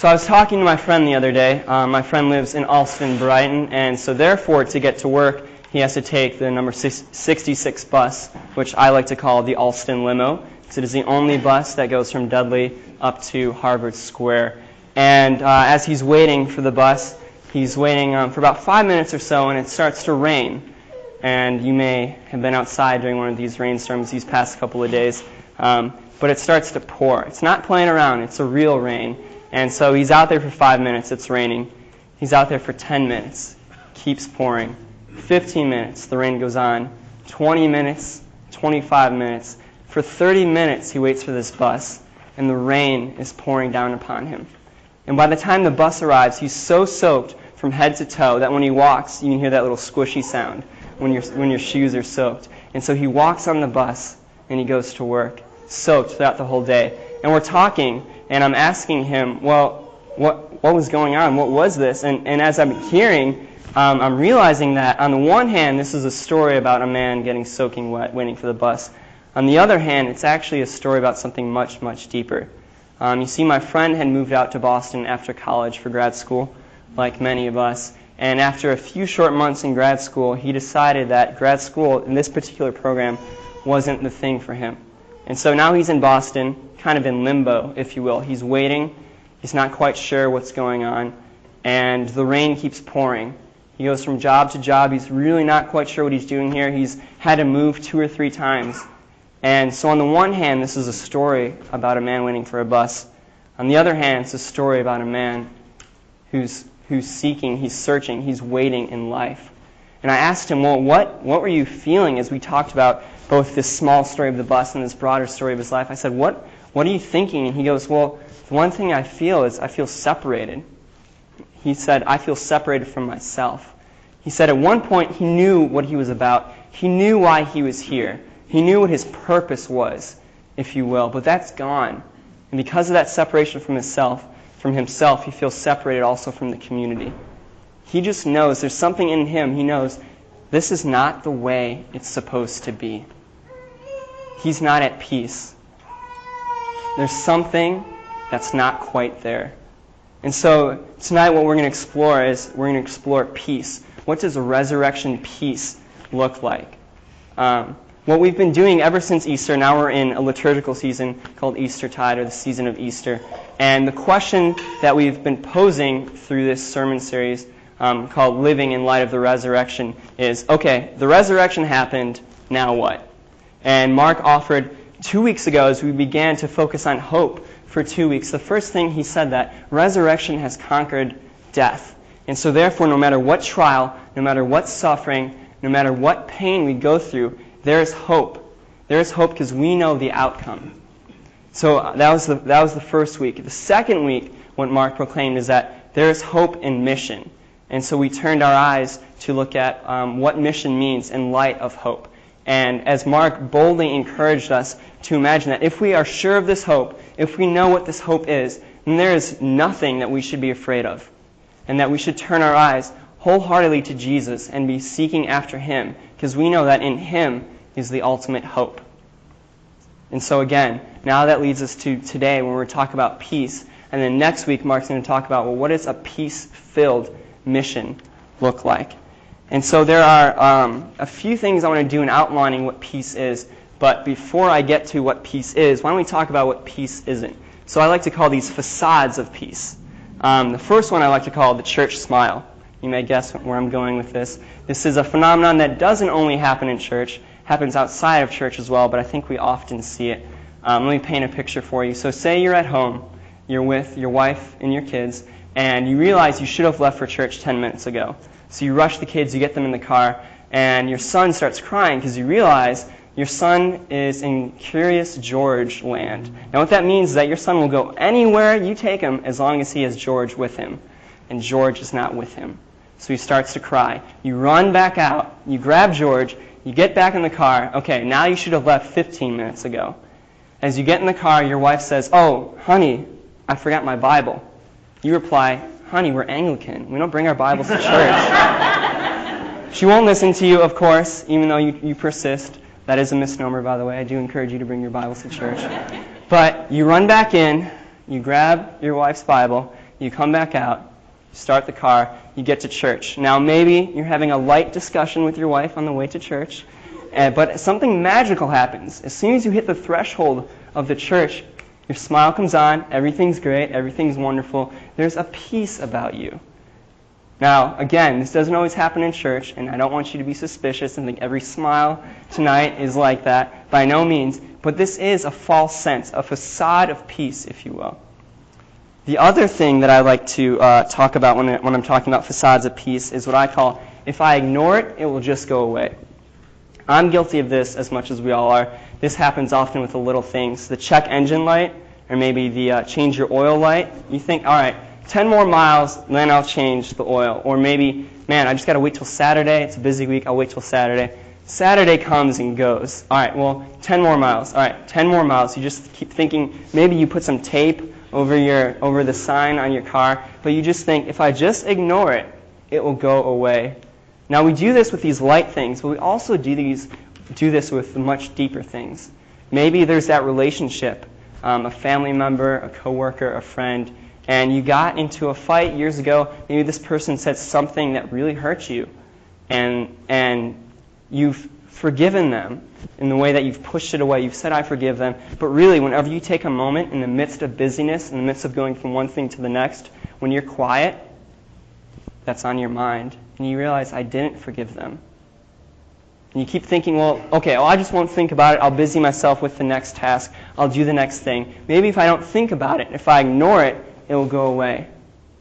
So I was talking to my friend the other day. Um, my friend lives in Allston, Brighton, and so therefore to get to work, he has to take the number 66 bus, which I like to call the Allston limo, because it is the only bus that goes from Dudley up to Harvard Square. And uh, as he's waiting for the bus, he's waiting um, for about five minutes or so, and it starts to rain. And you may have been outside during one of these rainstorms these past couple of days. Um, but it starts to pour. It's not playing around, it's a real rain. And so he's out there for five minutes, it's raining. He's out there for 10 minutes, keeps pouring. 15 minutes, the rain goes on. 20 minutes, 25 minutes. For 30 minutes, he waits for this bus, and the rain is pouring down upon him. And by the time the bus arrives, he's so soaked from head to toe that when he walks, you can hear that little squishy sound when, your when your shoes are soaked. And so he walks on the bus, and he goes to work, soaked throughout the whole day. And we're talking, and I'm asking him, well, what, what was going on? What was this? And, and as I'm hearing, um, I'm realizing that on the one hand, this is a story about a man getting soaking wet waiting for the bus. On the other hand, it's actually a story about something much, much deeper. Um, you see, my friend had moved out to Boston after college for grad school, like many of us. And after a few short months in grad school, he decided that grad school in this particular program wasn't the thing for him. And so now he's in Boston, kind of in limbo, if you will. He's waiting. He's not quite sure what's going on. And the rain keeps pouring. He goes from job to job. He's really not quite sure what he's doing here. He's had to move two or three times. And so, on the one hand, this is a story about a man waiting for a bus. On the other hand, it's a story about a man who's, who's seeking, he's searching, he's waiting in life. And I asked him, Well, what, what were you feeling as we talked about both this small story of the bus and this broader story of his life? I said, What, what are you thinking? And he goes, Well, the one thing I feel is I feel separated he said, I feel separated from myself. He said at one point he knew what he was about. He knew why he was here. He knew what his purpose was, if you will, but that's gone. And because of that separation from himself, from himself, he feels separated also from the community. He just knows there's something in him. He knows this is not the way it's supposed to be. He's not at peace. There's something that's not quite there. And so tonight what we're going to explore is we're going to explore peace. What does resurrection peace look like? Um, what we've been doing ever since Easter, now we're in a liturgical season called Eastertide or the season of Easter. And the question that we've been posing through this sermon series um, called Living in Light of the Resurrection is okay, the resurrection happened, now what? And Mark offered two weeks ago as we began to focus on hope for two weeks, the first thing he said that resurrection has conquered death. And so, therefore, no matter what trial, no matter what suffering, no matter what pain we go through, there is hope. There is hope because we know the outcome. So uh, that was, the, that was the first week. The second week, what Mark proclaimed is that there is hope in mission. And so we turned our eyes to look at um, what mission means in light of hope. And as Mark boldly encouraged us to imagine that if we are sure of this hope, if we know what this hope is, then there is nothing that we should be afraid of. And that we should turn our eyes wholeheartedly to Jesus and be seeking after him, because we know that in him is the ultimate hope. And so, again, now that leads us to today when we're talking about peace. And then next week, Mark's going to talk about, well, what does a peace filled mission look like? And so there are um, a few things I want to do in outlining what peace is. But before I get to what peace is, why don't we talk about what peace isn't? So I like to call these facades of peace. Um, the first one I like to call the church smile. You may guess where I'm going with this. This is a phenomenon that doesn't only happen in church, happens outside of church as well, but I think we often see it. Um, let me paint a picture for you. So say you're at home, you're with your wife and your kids, and you realize you should have left for church 10 minutes ago. So you rush the kids, you get them in the car, and your son starts crying because you realize your son is in Curious George land. Now, what that means is that your son will go anywhere you take him as long as he has George with him. And George is not with him. So he starts to cry. You run back out, you grab George, you get back in the car. Okay, now you should have left 15 minutes ago. As you get in the car, your wife says, Oh, honey, I forgot my Bible. You reply, honey, we're Anglican. We don't bring our Bibles to church. she won't listen to you, of course, even though you, you persist. That is a misnomer, by the way. I do encourage you to bring your Bibles to church. But you run back in, you grab your wife's Bible, you come back out, you start the car, you get to church. Now, maybe you're having a light discussion with your wife on the way to church, uh, but something magical happens. As soon as you hit the threshold of the church, your smile comes on, everything's great, everything's wonderful. There's a peace about you. Now, again, this doesn't always happen in church, and I don't want you to be suspicious and think every smile tonight is like that. By no means. But this is a false sense, a facade of peace, if you will. The other thing that I like to uh, talk about when, when I'm talking about facades of peace is what I call if I ignore it, it will just go away. I'm guilty of this as much as we all are. This happens often with the little things. The check engine light, or maybe the uh, change your oil light. You think, all right, 10 more miles, then I'll change the oil. Or maybe, man, I just got to wait till Saturday. It's a busy week. I'll wait till Saturday. Saturday comes and goes. All right, well, 10 more miles. All right, 10 more miles. You just keep thinking, maybe you put some tape over, your, over the sign on your car, but you just think, if I just ignore it, it will go away. Now, we do this with these light things, but we also do, these, do this with much deeper things. Maybe there's that relationship, um, a family member, a coworker, a friend, and you got into a fight years ago. Maybe this person said something that really hurt you, and, and you've forgiven them in the way that you've pushed it away. You've said, I forgive them. But really, whenever you take a moment in the midst of busyness, in the midst of going from one thing to the next, when you're quiet, that's on your mind, and you realize, I didn't forgive them. And you keep thinking, well, okay, well, I just won't think about it. I'll busy myself with the next task. I'll do the next thing. Maybe if I don't think about it, if I ignore it, it will go away.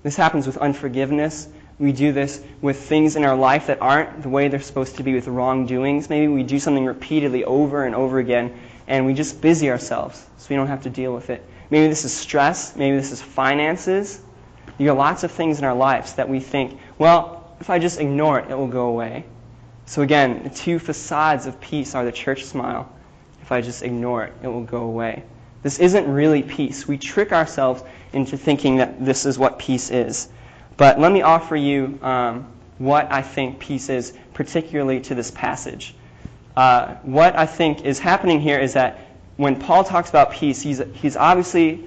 This happens with unforgiveness. We do this with things in our life that aren't the way they're supposed to be, with wrongdoings. Maybe we do something repeatedly over and over again, and we just busy ourselves so we don't have to deal with it. Maybe this is stress. Maybe this is finances. There are lots of things in our lives that we think, well, if I just ignore it, it will go away. So again, the two facades of peace are the church smile. If I just ignore it, it will go away. This isn't really peace. We trick ourselves into thinking that this is what peace is. But let me offer you um, what I think peace is, particularly to this passage. Uh, what I think is happening here is that when Paul talks about peace, he's, he's obviously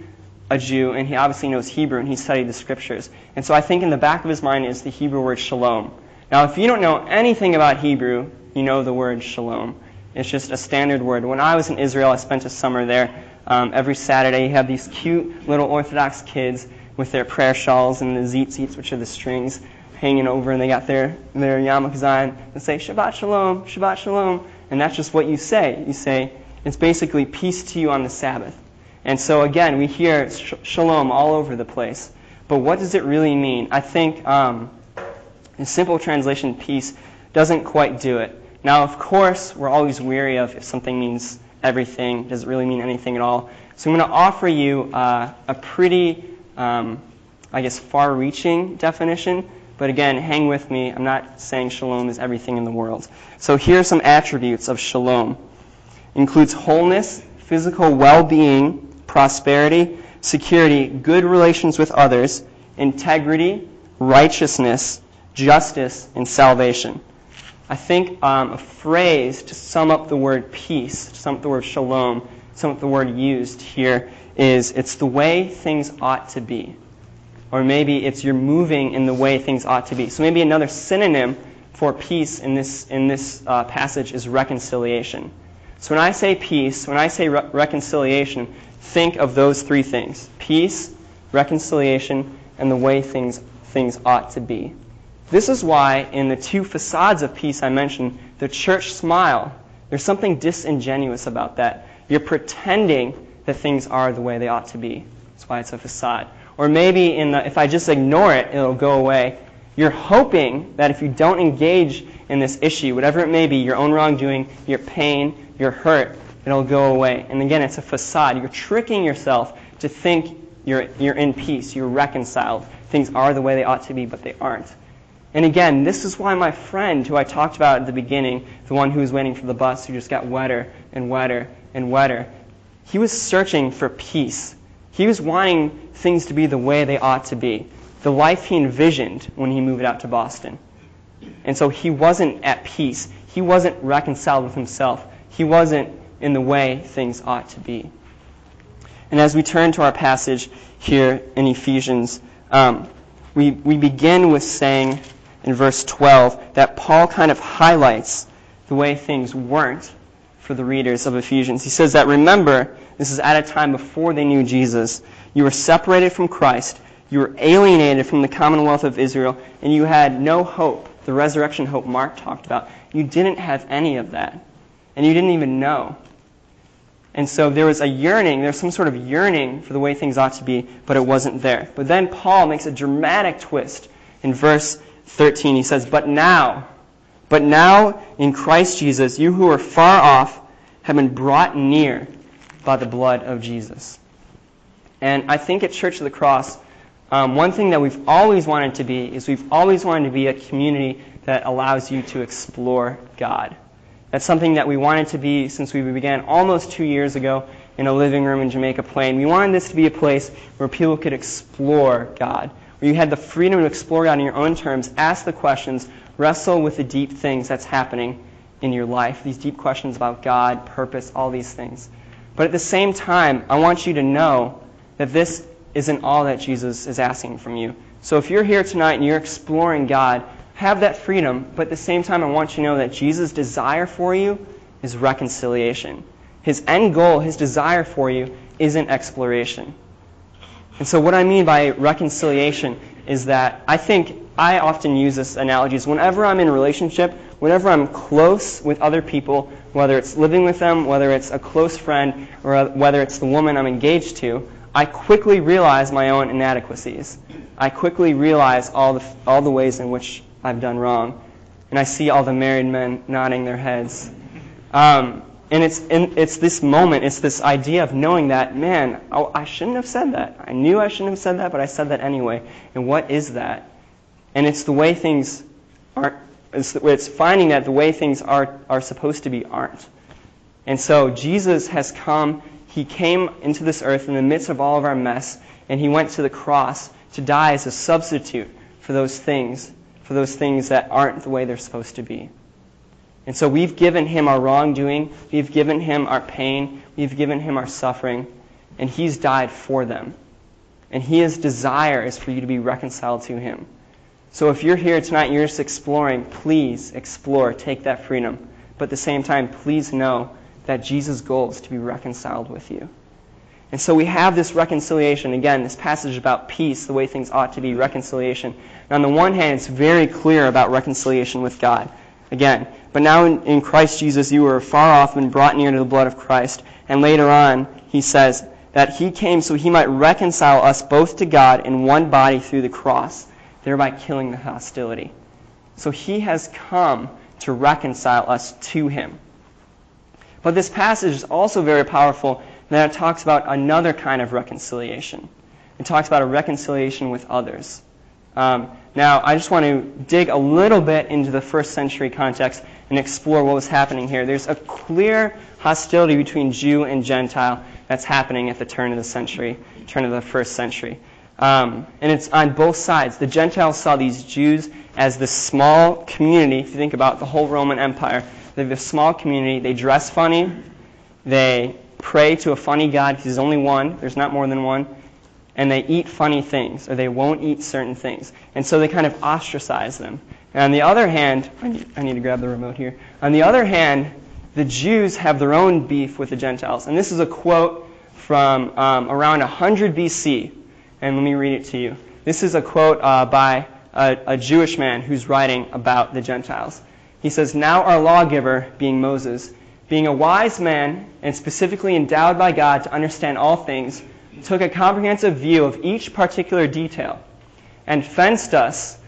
a Jew and he obviously knows Hebrew and he studied the scriptures. And so I think in the back of his mind is the Hebrew word shalom. Now, if you don't know anything about Hebrew, you know the word shalom. It's just a standard word. When I was in Israel, I spent a summer there. Um, every Saturday, you have these cute little Orthodox kids with their prayer shawls and the tzitzits, which are the strings, hanging over, and they got their, their yarmulkes on and say, Shabbat Shalom, Shabbat Shalom. And that's just what you say. You say, it's basically peace to you on the Sabbath. And so, again, we hear sh- shalom all over the place. But what does it really mean? I think. Um, in simple translation, peace doesn't quite do it. Now, of course, we're always weary of if something means everything, does it really mean anything at all? So I'm going to offer you uh, a pretty, um, I guess, far reaching definition. But again, hang with me. I'm not saying shalom is everything in the world. So here are some attributes of shalom. Includes wholeness, physical well-being, prosperity, security, good relations with others, integrity, righteousness, justice, and salvation. I think um, a phrase to sum up the word peace, to sum up the word shalom, sum up the word used here is it's the way things ought to be. Or maybe it's you're moving in the way things ought to be. So maybe another synonym for peace in this, in this uh, passage is reconciliation. So when I say peace, when I say re- reconciliation, think of those three things peace, reconciliation, and the way things, things ought to be. This is why, in the two facades of peace I mentioned, the church smile, there's something disingenuous about that. You're pretending that things are the way they ought to be. That's why it's a facade. Or maybe in the, if I just ignore it, it'll go away. You're hoping that if you don't engage in this issue, whatever it may be, your own wrongdoing, your pain, your hurt, it'll go away. And again, it's a facade. You're tricking yourself to think you're, you're in peace, you're reconciled. Things are the way they ought to be, but they aren't. And again, this is why my friend, who I talked about at the beginning, the one who was waiting for the bus, who just got wetter and wetter and wetter, he was searching for peace. He was wanting things to be the way they ought to be, the life he envisioned when he moved out to Boston. And so he wasn't at peace. He wasn't reconciled with himself. He wasn't in the way things ought to be. And as we turn to our passage here in Ephesians, Um, we, we begin with saying in verse 12 that Paul kind of highlights the way things weren't for the readers of Ephesians. He says that, remember, this is at a time before they knew Jesus. You were separated from Christ, you were alienated from the commonwealth of Israel, and you had no hope, the resurrection hope Mark talked about. You didn't have any of that, and you didn't even know. And so there was a yearning, there's some sort of yearning for the way things ought to be, but it wasn't there. But then Paul makes a dramatic twist in verse 13. He says, But now, but now in Christ Jesus, you who are far off have been brought near by the blood of Jesus. And I think at Church of the Cross, um, one thing that we've always wanted to be is we've always wanted to be a community that allows you to explore God. That's something that we wanted to be since we began almost two years ago in a living room in Jamaica Plain. We wanted this to be a place where people could explore God, where you had the freedom to explore God in your own terms, ask the questions, wrestle with the deep things that's happening in your life, these deep questions about God, purpose, all these things. But at the same time, I want you to know that this isn't all that Jesus is asking from you. So if you're here tonight and you're exploring God, have that freedom, but at the same time, I want you to know that Jesus' desire for you is reconciliation. His end goal, his desire for you, isn't exploration. And so, what I mean by reconciliation is that I think I often use this analogy is whenever I'm in a relationship, whenever I'm close with other people, whether it's living with them, whether it's a close friend, or whether it's the woman I'm engaged to, I quickly realize my own inadequacies. I quickly realize all the, all the ways in which I've done wrong. And I see all the married men nodding their heads. Um, and it's, in, it's this moment, it's this idea of knowing that, man, oh, I shouldn't have said that. I knew I shouldn't have said that, but I said that anyway. And what is that? And it's the way things aren't, it's, it's finding that the way things are, are supposed to be aren't. And so Jesus has come, he came into this earth in the midst of all of our mess, and he went to the cross to die as a substitute for those things for those things that aren't the way they're supposed to be. And so we've given him our wrongdoing, we've given him our pain, we've given him our suffering, and he's died for them. And his desire is for you to be reconciled to him. So if you're here tonight and you're just exploring, please explore, take that freedom. But at the same time, please know that Jesus' goal is to be reconciled with you. And so we have this reconciliation. Again, this passage about peace, the way things ought to be, reconciliation. And on the one hand, it's very clear about reconciliation with God. Again, but now in, in Christ Jesus, you were far off and brought near to the blood of Christ. And later on, he says that he came so he might reconcile us both to God in one body through the cross, thereby killing the hostility. So he has come to reconcile us to him. But this passage is also very powerful then it talks about another kind of reconciliation. It talks about a reconciliation with others. Um, now, I just want to dig a little bit into the first century context and explore what was happening here. There's a clear hostility between Jew and Gentile that's happening at the turn of the century, turn of the first century. Um, and it's on both sides. The Gentiles saw these Jews as this small community. If you think about the whole Roman Empire, they're this small community. They dress funny. They pray to a funny God because there's only one, there's not more than one, and they eat funny things, or they won't eat certain things. And so they kind of ostracize them. And on the other hand, I need, I need to grab the remote here. On the other hand, the Jews have their own beef with the Gentiles. And this is a quote from um, around 100 BC. And let me read it to you. This is a quote uh, by a, a Jewish man who's writing about the Gentiles. He says, Now our lawgiver, being Moses, being a wise man and specifically endowed by God to understand all things, took a comprehensive view of each particular detail and fenced us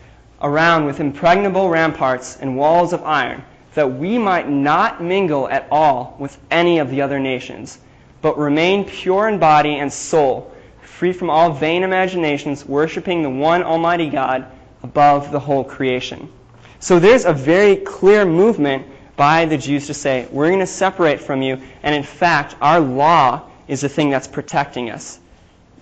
around with impregnable ramparts and walls of iron, that we might not mingle at all with any of the other nations, but remain pure in body and soul, free from all vain imaginations, worshiping the one Almighty God above the whole creation. So there's a very clear movement by the Jews to say, we're going to separate from you, and in fact, our law is the thing that's protecting us.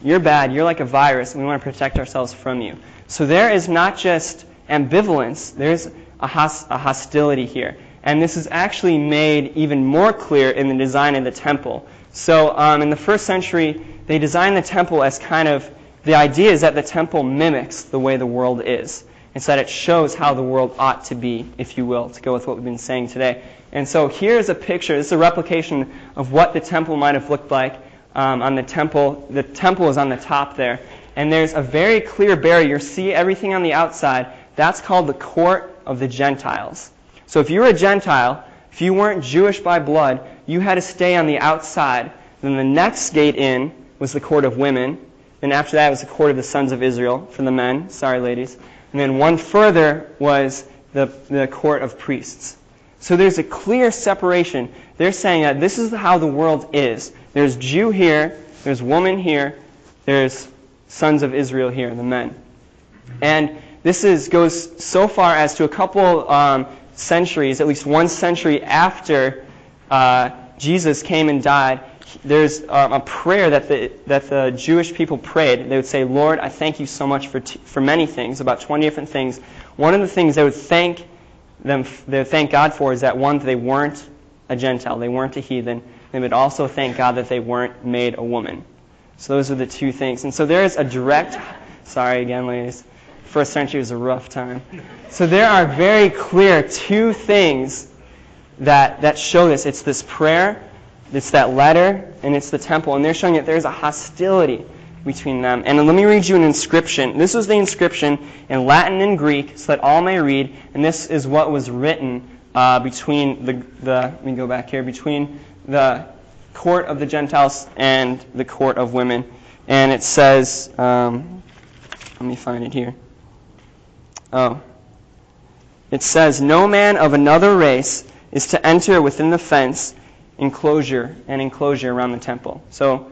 You're bad, you're like a virus, and we want to protect ourselves from you. So there is not just ambivalence, there's a, a hostility here. And this is actually made even more clear in the design of the temple. So um, in the first century, they designed the temple as kind of the idea is that the temple mimics the way the world is. It's that it shows how the world ought to be, if you will, to go with what we've been saying today. And so here's a picture. This is a replication of what the temple might have looked like um, on the temple. The temple is on the top there. And there's a very clear barrier. See everything on the outside. That's called the court of the Gentiles. So if you were a Gentile, if you weren't Jewish by blood, you had to stay on the outside. Then the next gate in was the court of women. Then after that was the court of the sons of Israel for the men. Sorry, ladies. And then one further was the, the court of priests. So there's a clear separation. They're saying that this is how the world is. There's Jew here, there's woman here, there's sons of Israel here, the men. And this is, goes so far as to a couple um, centuries, at least one century after uh, Jesus came and died, there's um, a prayer that the, that the Jewish people prayed. They would say, Lord, I thank you so much for, t- for many things, about 20 different things. One of the things they would thank them, they thank God for is that one, they weren't a Gentile, they weren't a heathen. They would also thank God that they weren't made a woman. So those are the two things. And so there is a direct, sorry again, ladies. First century was a rough time. So there are very clear two things that, that show this. It's this prayer it's that letter, and it's the temple. And they're showing that there's a hostility between them. And let me read you an inscription. This was the inscription in Latin and Greek so that all may read. And this is what was written uh, between the, the, let me go back here, between the court of the Gentiles and the court of women. And it says, um, let me find it here. Oh. It says, No man of another race is to enter within the fence enclosure and enclosure around the temple. So,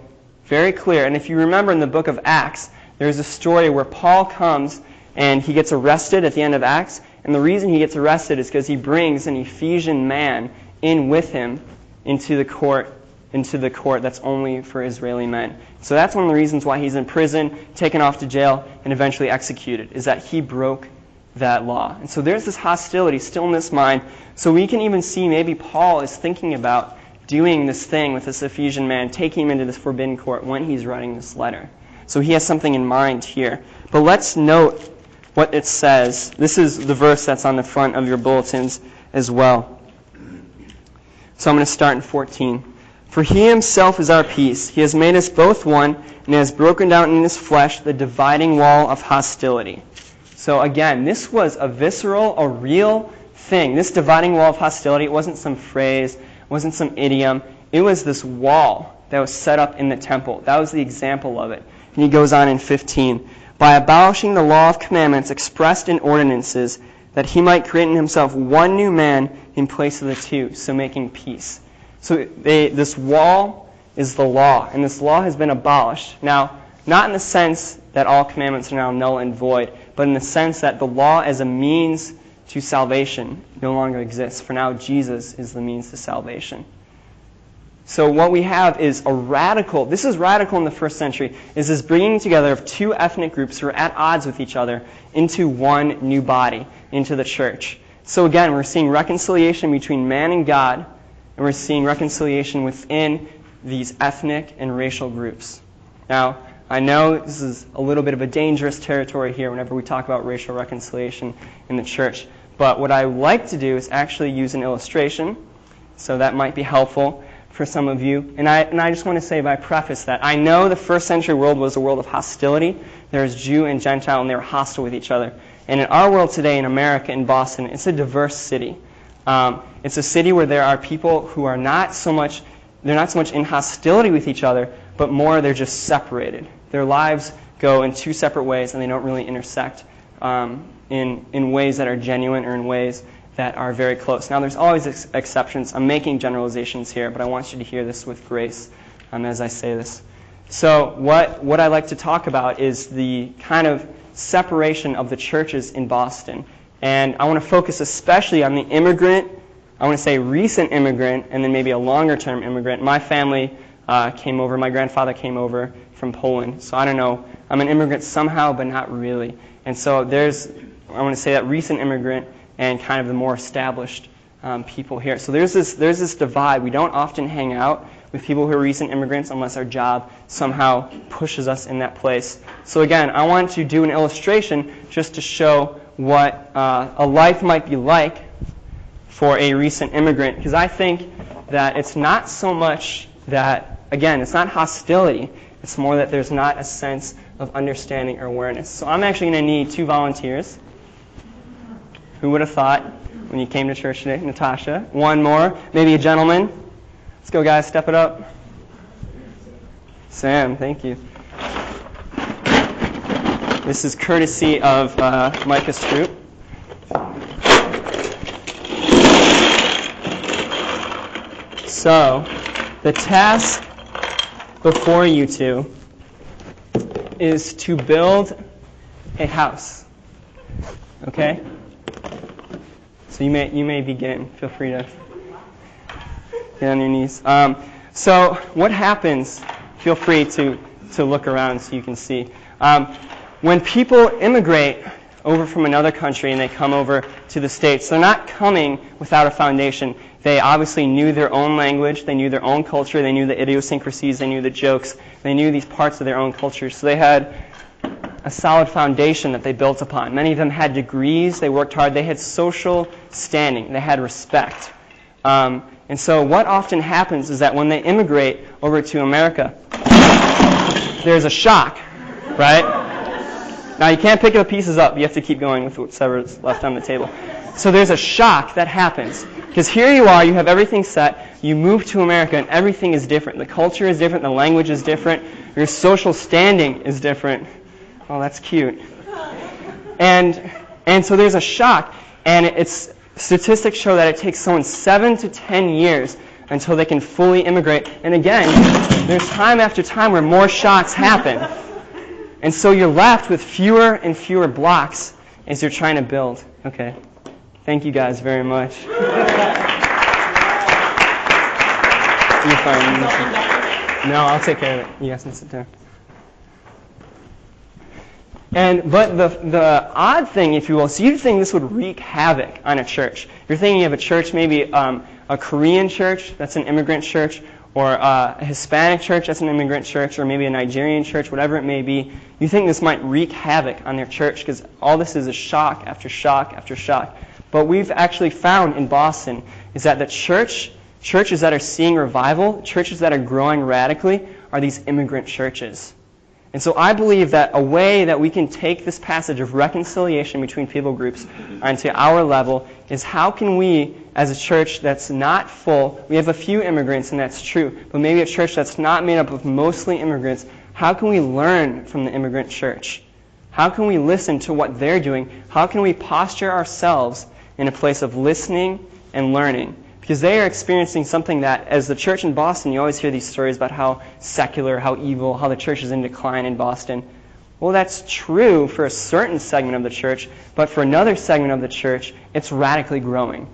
very clear. And if you remember in the book of Acts, there's a story where Paul comes and he gets arrested at the end of Acts. And the reason he gets arrested is because he brings an Ephesian man in with him into the court into the court that's only for Israeli men. So that's one of the reasons why he's in prison, taken off to jail, and eventually executed, is that he broke that law. And so there's this hostility still in this mind. So we can even see maybe Paul is thinking about doing this thing with this Ephesian man, taking him into this forbidden court when he's writing this letter. So he has something in mind here. But let's note what it says. This is the verse that's on the front of your bulletins as well. So I'm going to start in 14. For he himself is our peace. He has made us both one and has broken down in his flesh the dividing wall of hostility. So again, this was a visceral, a real thing. This dividing wall of hostility, it wasn't some phrase wasn't some idiom. It was this wall that was set up in the temple. That was the example of it. And he goes on in 15. By abolishing the law of commandments expressed in ordinances, that he might create in himself one new man in place of the two, so making peace. So they, this wall is the law, and this law has been abolished. Now, not in the sense that all commandments are now null and void, but in the sense that the law as a means to salvation no longer exists. For now, Jesus is the means to salvation. So what we have is a radical, this is radical in the first century, is this bringing together of two ethnic groups who are at odds with each other into one new body, into the church. So again, we're seeing reconciliation between man and God, and we're seeing reconciliation within these ethnic and racial groups. Now, I know this is a little bit of a dangerous territory here whenever we talk about racial reconciliation in the church. But what I like to do is actually use an illustration, so that might be helpful for some of you. And I, and I just want to say by preface that I know the first century world was a world of hostility. There was Jew and Gentile, and they were hostile with each other. And in our world today, in America, in Boston, it's a diverse city. Um, it's a city where there are people who are not so much they're not so much in hostility with each other, but more they're just separated. Their lives go in two separate ways, and they don't really intersect. Um, in, in ways that are genuine or in ways that are very close. Now, there's always ex- exceptions. I'm making generalizations here, but I want you to hear this with grace um, as I say this. So, what, what I like to talk about is the kind of separation of the churches in Boston. And I want to focus especially on the immigrant, I want to say recent immigrant, and then maybe a longer term immigrant. My family uh, came over, my grandfather came over from Poland. So, I don't know, I'm an immigrant somehow, but not really. And so, there's I want to say that recent immigrant and kind of the more established um, people here. So there's this, there's this divide. We don't often hang out with people who are recent immigrants unless our job somehow pushes us in that place. So again, I want to do an illustration just to show what uh, a life might be like for a recent immigrant, because I think that it's not so much that, again, it's not hostility. It's more that there's not a sense of understanding or awareness. So I'm actually going to need two volunteers. Who would have thought when you came to church today? Natasha. One more. Maybe a gentleman. Let's go, guys. Step it up. Sam, thank you. This is courtesy of uh, Micah Stroop. So, the task before you two is to build a house. Okay? So you may you may begin. Feel free to get on your knees. Um, so what happens? Feel free to to look around so you can see. Um, when people immigrate over from another country and they come over to the states, they're not coming without a foundation. They obviously knew their own language, they knew their own culture, they knew the idiosyncrasies, they knew the jokes, they knew these parts of their own culture. So they had a solid foundation that they built upon. Many of them had degrees, they worked hard, they had social standing, they had respect. Um, and so what often happens is that when they immigrate over to America, there's a shock, right? Now you can't pick the pieces up, you have to keep going with whatever's left on the table. So there's a shock that happens. Because here you are, you have everything set, you move to America, and everything is different. The culture is different, the language is different, your social standing is different. Oh, that's cute. And, and so there's a shock, and it's, statistics show that it takes someone seven to ten years until they can fully immigrate. And again, there's time after time where more shocks happen. And so you're left with fewer and fewer blocks as you're trying to build. Okay. Thank you guys very much. No, I'll take care of it. You guys can sit down. And but the the odd thing, if you will, so you'd think this would wreak havoc on a church. You're thinking of a church, maybe um, a Korean church that's an immigrant church, or uh, a Hispanic church that's an immigrant church, or maybe a Nigerian church, whatever it may be. You think this might wreak havoc on their church because all this is a shock after shock after shock. But we've actually found in Boston is that the church, churches that are seeing revival, churches that are growing radically, are these immigrant churches. And so I believe that a way that we can take this passage of reconciliation between people groups onto our level is how can we, as a church that's not full, we have a few immigrants and that's true, but maybe a church that's not made up of mostly immigrants, how can we learn from the immigrant church? How can we listen to what they're doing? How can we posture ourselves in a place of listening and learning. Because they are experiencing something that, as the church in Boston, you always hear these stories about how secular, how evil, how the church is in decline in Boston. Well, that's true for a certain segment of the church, but for another segment of the church, it's radically growing.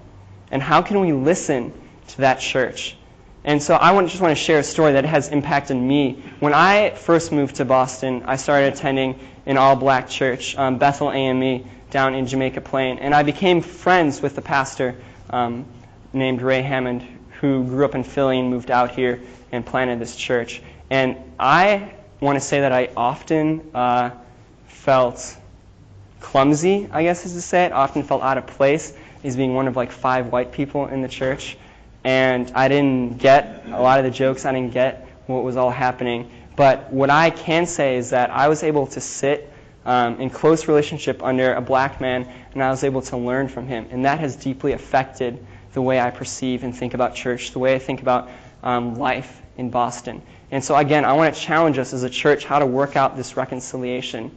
And how can we listen to that church? And so I just want to share a story that has impacted me. When I first moved to Boston, I started attending an all-black church, um, Bethel AME, down in Jamaica Plain. And I became friends with the pastor um, named Ray Hammond, who grew up in Philly and moved out here and planted this church. And I want to say that I often uh, felt clumsy, I guess is to say it, often felt out of place as being one of like five white people in the church. And I didn't get a lot of the jokes, I didn't get what was all happening. But what I can say is that I was able to sit um, in close relationship under a black man, and I was able to learn from him. And that has deeply affected the way I perceive and think about church, the way I think about um, life in Boston. And so, again, I want to challenge us as a church how to work out this reconciliation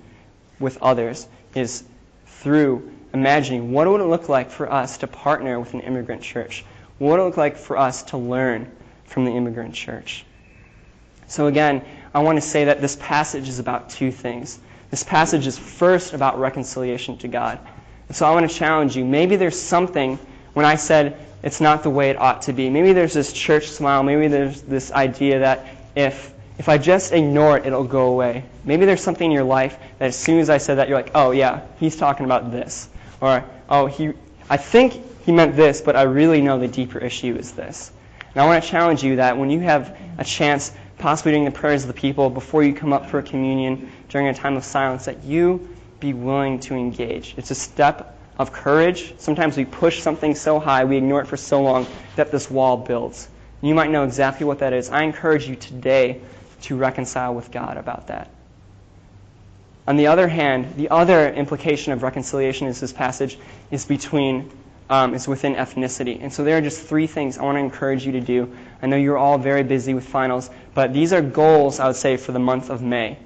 with others is through imagining what it would it look like for us to partner with an immigrant church? What would it look like for us to learn from the immigrant church? So, again, I want to say that this passage is about two things. This passage is first about reconciliation to God. And so I want to challenge you. Maybe there's something when I said it's not the way it ought to be. Maybe there's this church smile. Maybe there's this idea that if if I just ignore it, it'll go away. Maybe there's something in your life that as soon as I said that, you're like, oh yeah, he's talking about this, or oh he, I think he meant this, but I really know the deeper issue is this. And I want to challenge you that when you have a chance, possibly during the prayers of the people, before you come up for communion, during a time of silence, that you be willing to engage. It's a step of courage. Sometimes we push something so high, we ignore it for so long, that this wall builds. You might know exactly what that is. I encourage you today to reconcile with God about that. On the other hand, the other implication of reconciliation is this passage is between um, is within ethnicity. And so there are just three things I want to encourage you to do. I know you're all very busy with finals, but these are goals I would say for the month of May.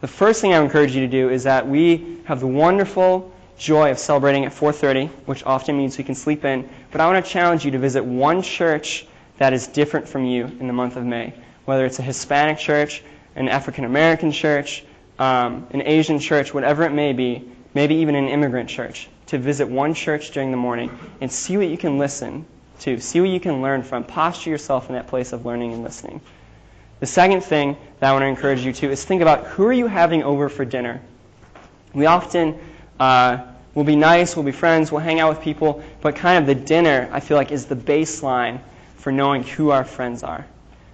The first thing I encourage you to do is that we have the wonderful joy of celebrating at 4:30, which often means we can sleep in. But I want to challenge you to visit one church that is different from you in the month of May, whether it's a Hispanic church, an African American church, um, an Asian church, whatever it may be, maybe even an immigrant church, to visit one church during the morning and see what you can listen to, see what you can learn from. Posture yourself in that place of learning and listening. The second thing that I want to encourage you to is think about who are you having over for dinner. We often uh, will be nice, we'll be friends, we'll hang out with people, but kind of the dinner, I feel like, is the baseline for knowing who our friends are.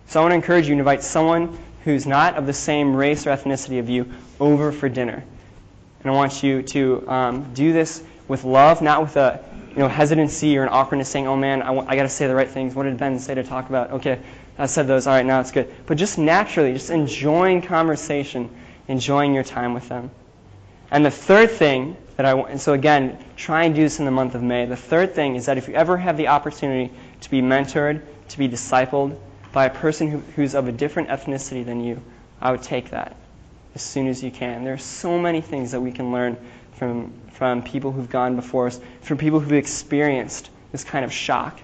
So I want to encourage you to invite someone who's not of the same race or ethnicity of you over for dinner. And I want you to um, do this with love, not with a you know, hesitancy or an awkwardness saying, oh man, I, w- I got to say the right things. What did Ben say to talk about? Okay, I said those. All right, now it's good. But just naturally, just enjoying conversation, enjoying your time with them. And the third thing that I want, and so again, try and do this in the month of May. The third thing is that if you ever have the opportunity to be mentored, to be discipled by a person who, who's of a different ethnicity than you, I would take that as soon as you can. There are so many things that we can learn from, from people who've gone before us, from people who've experienced this kind of shock,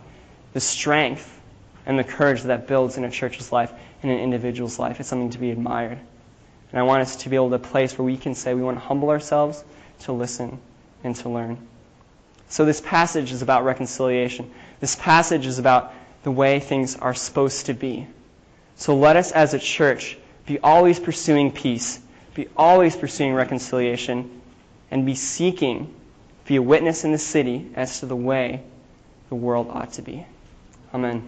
the strength and the courage that builds in a church's life, in an individual's life. It's something to be admired. And I want us to be able to place where we can say we want to humble ourselves to listen and to learn. So this passage is about reconciliation. This passage is about the way things are supposed to be. So let us as a church be always pursuing peace, be always pursuing reconciliation, and be seeking, be a witness in the city as to the way the world ought to be. Amen.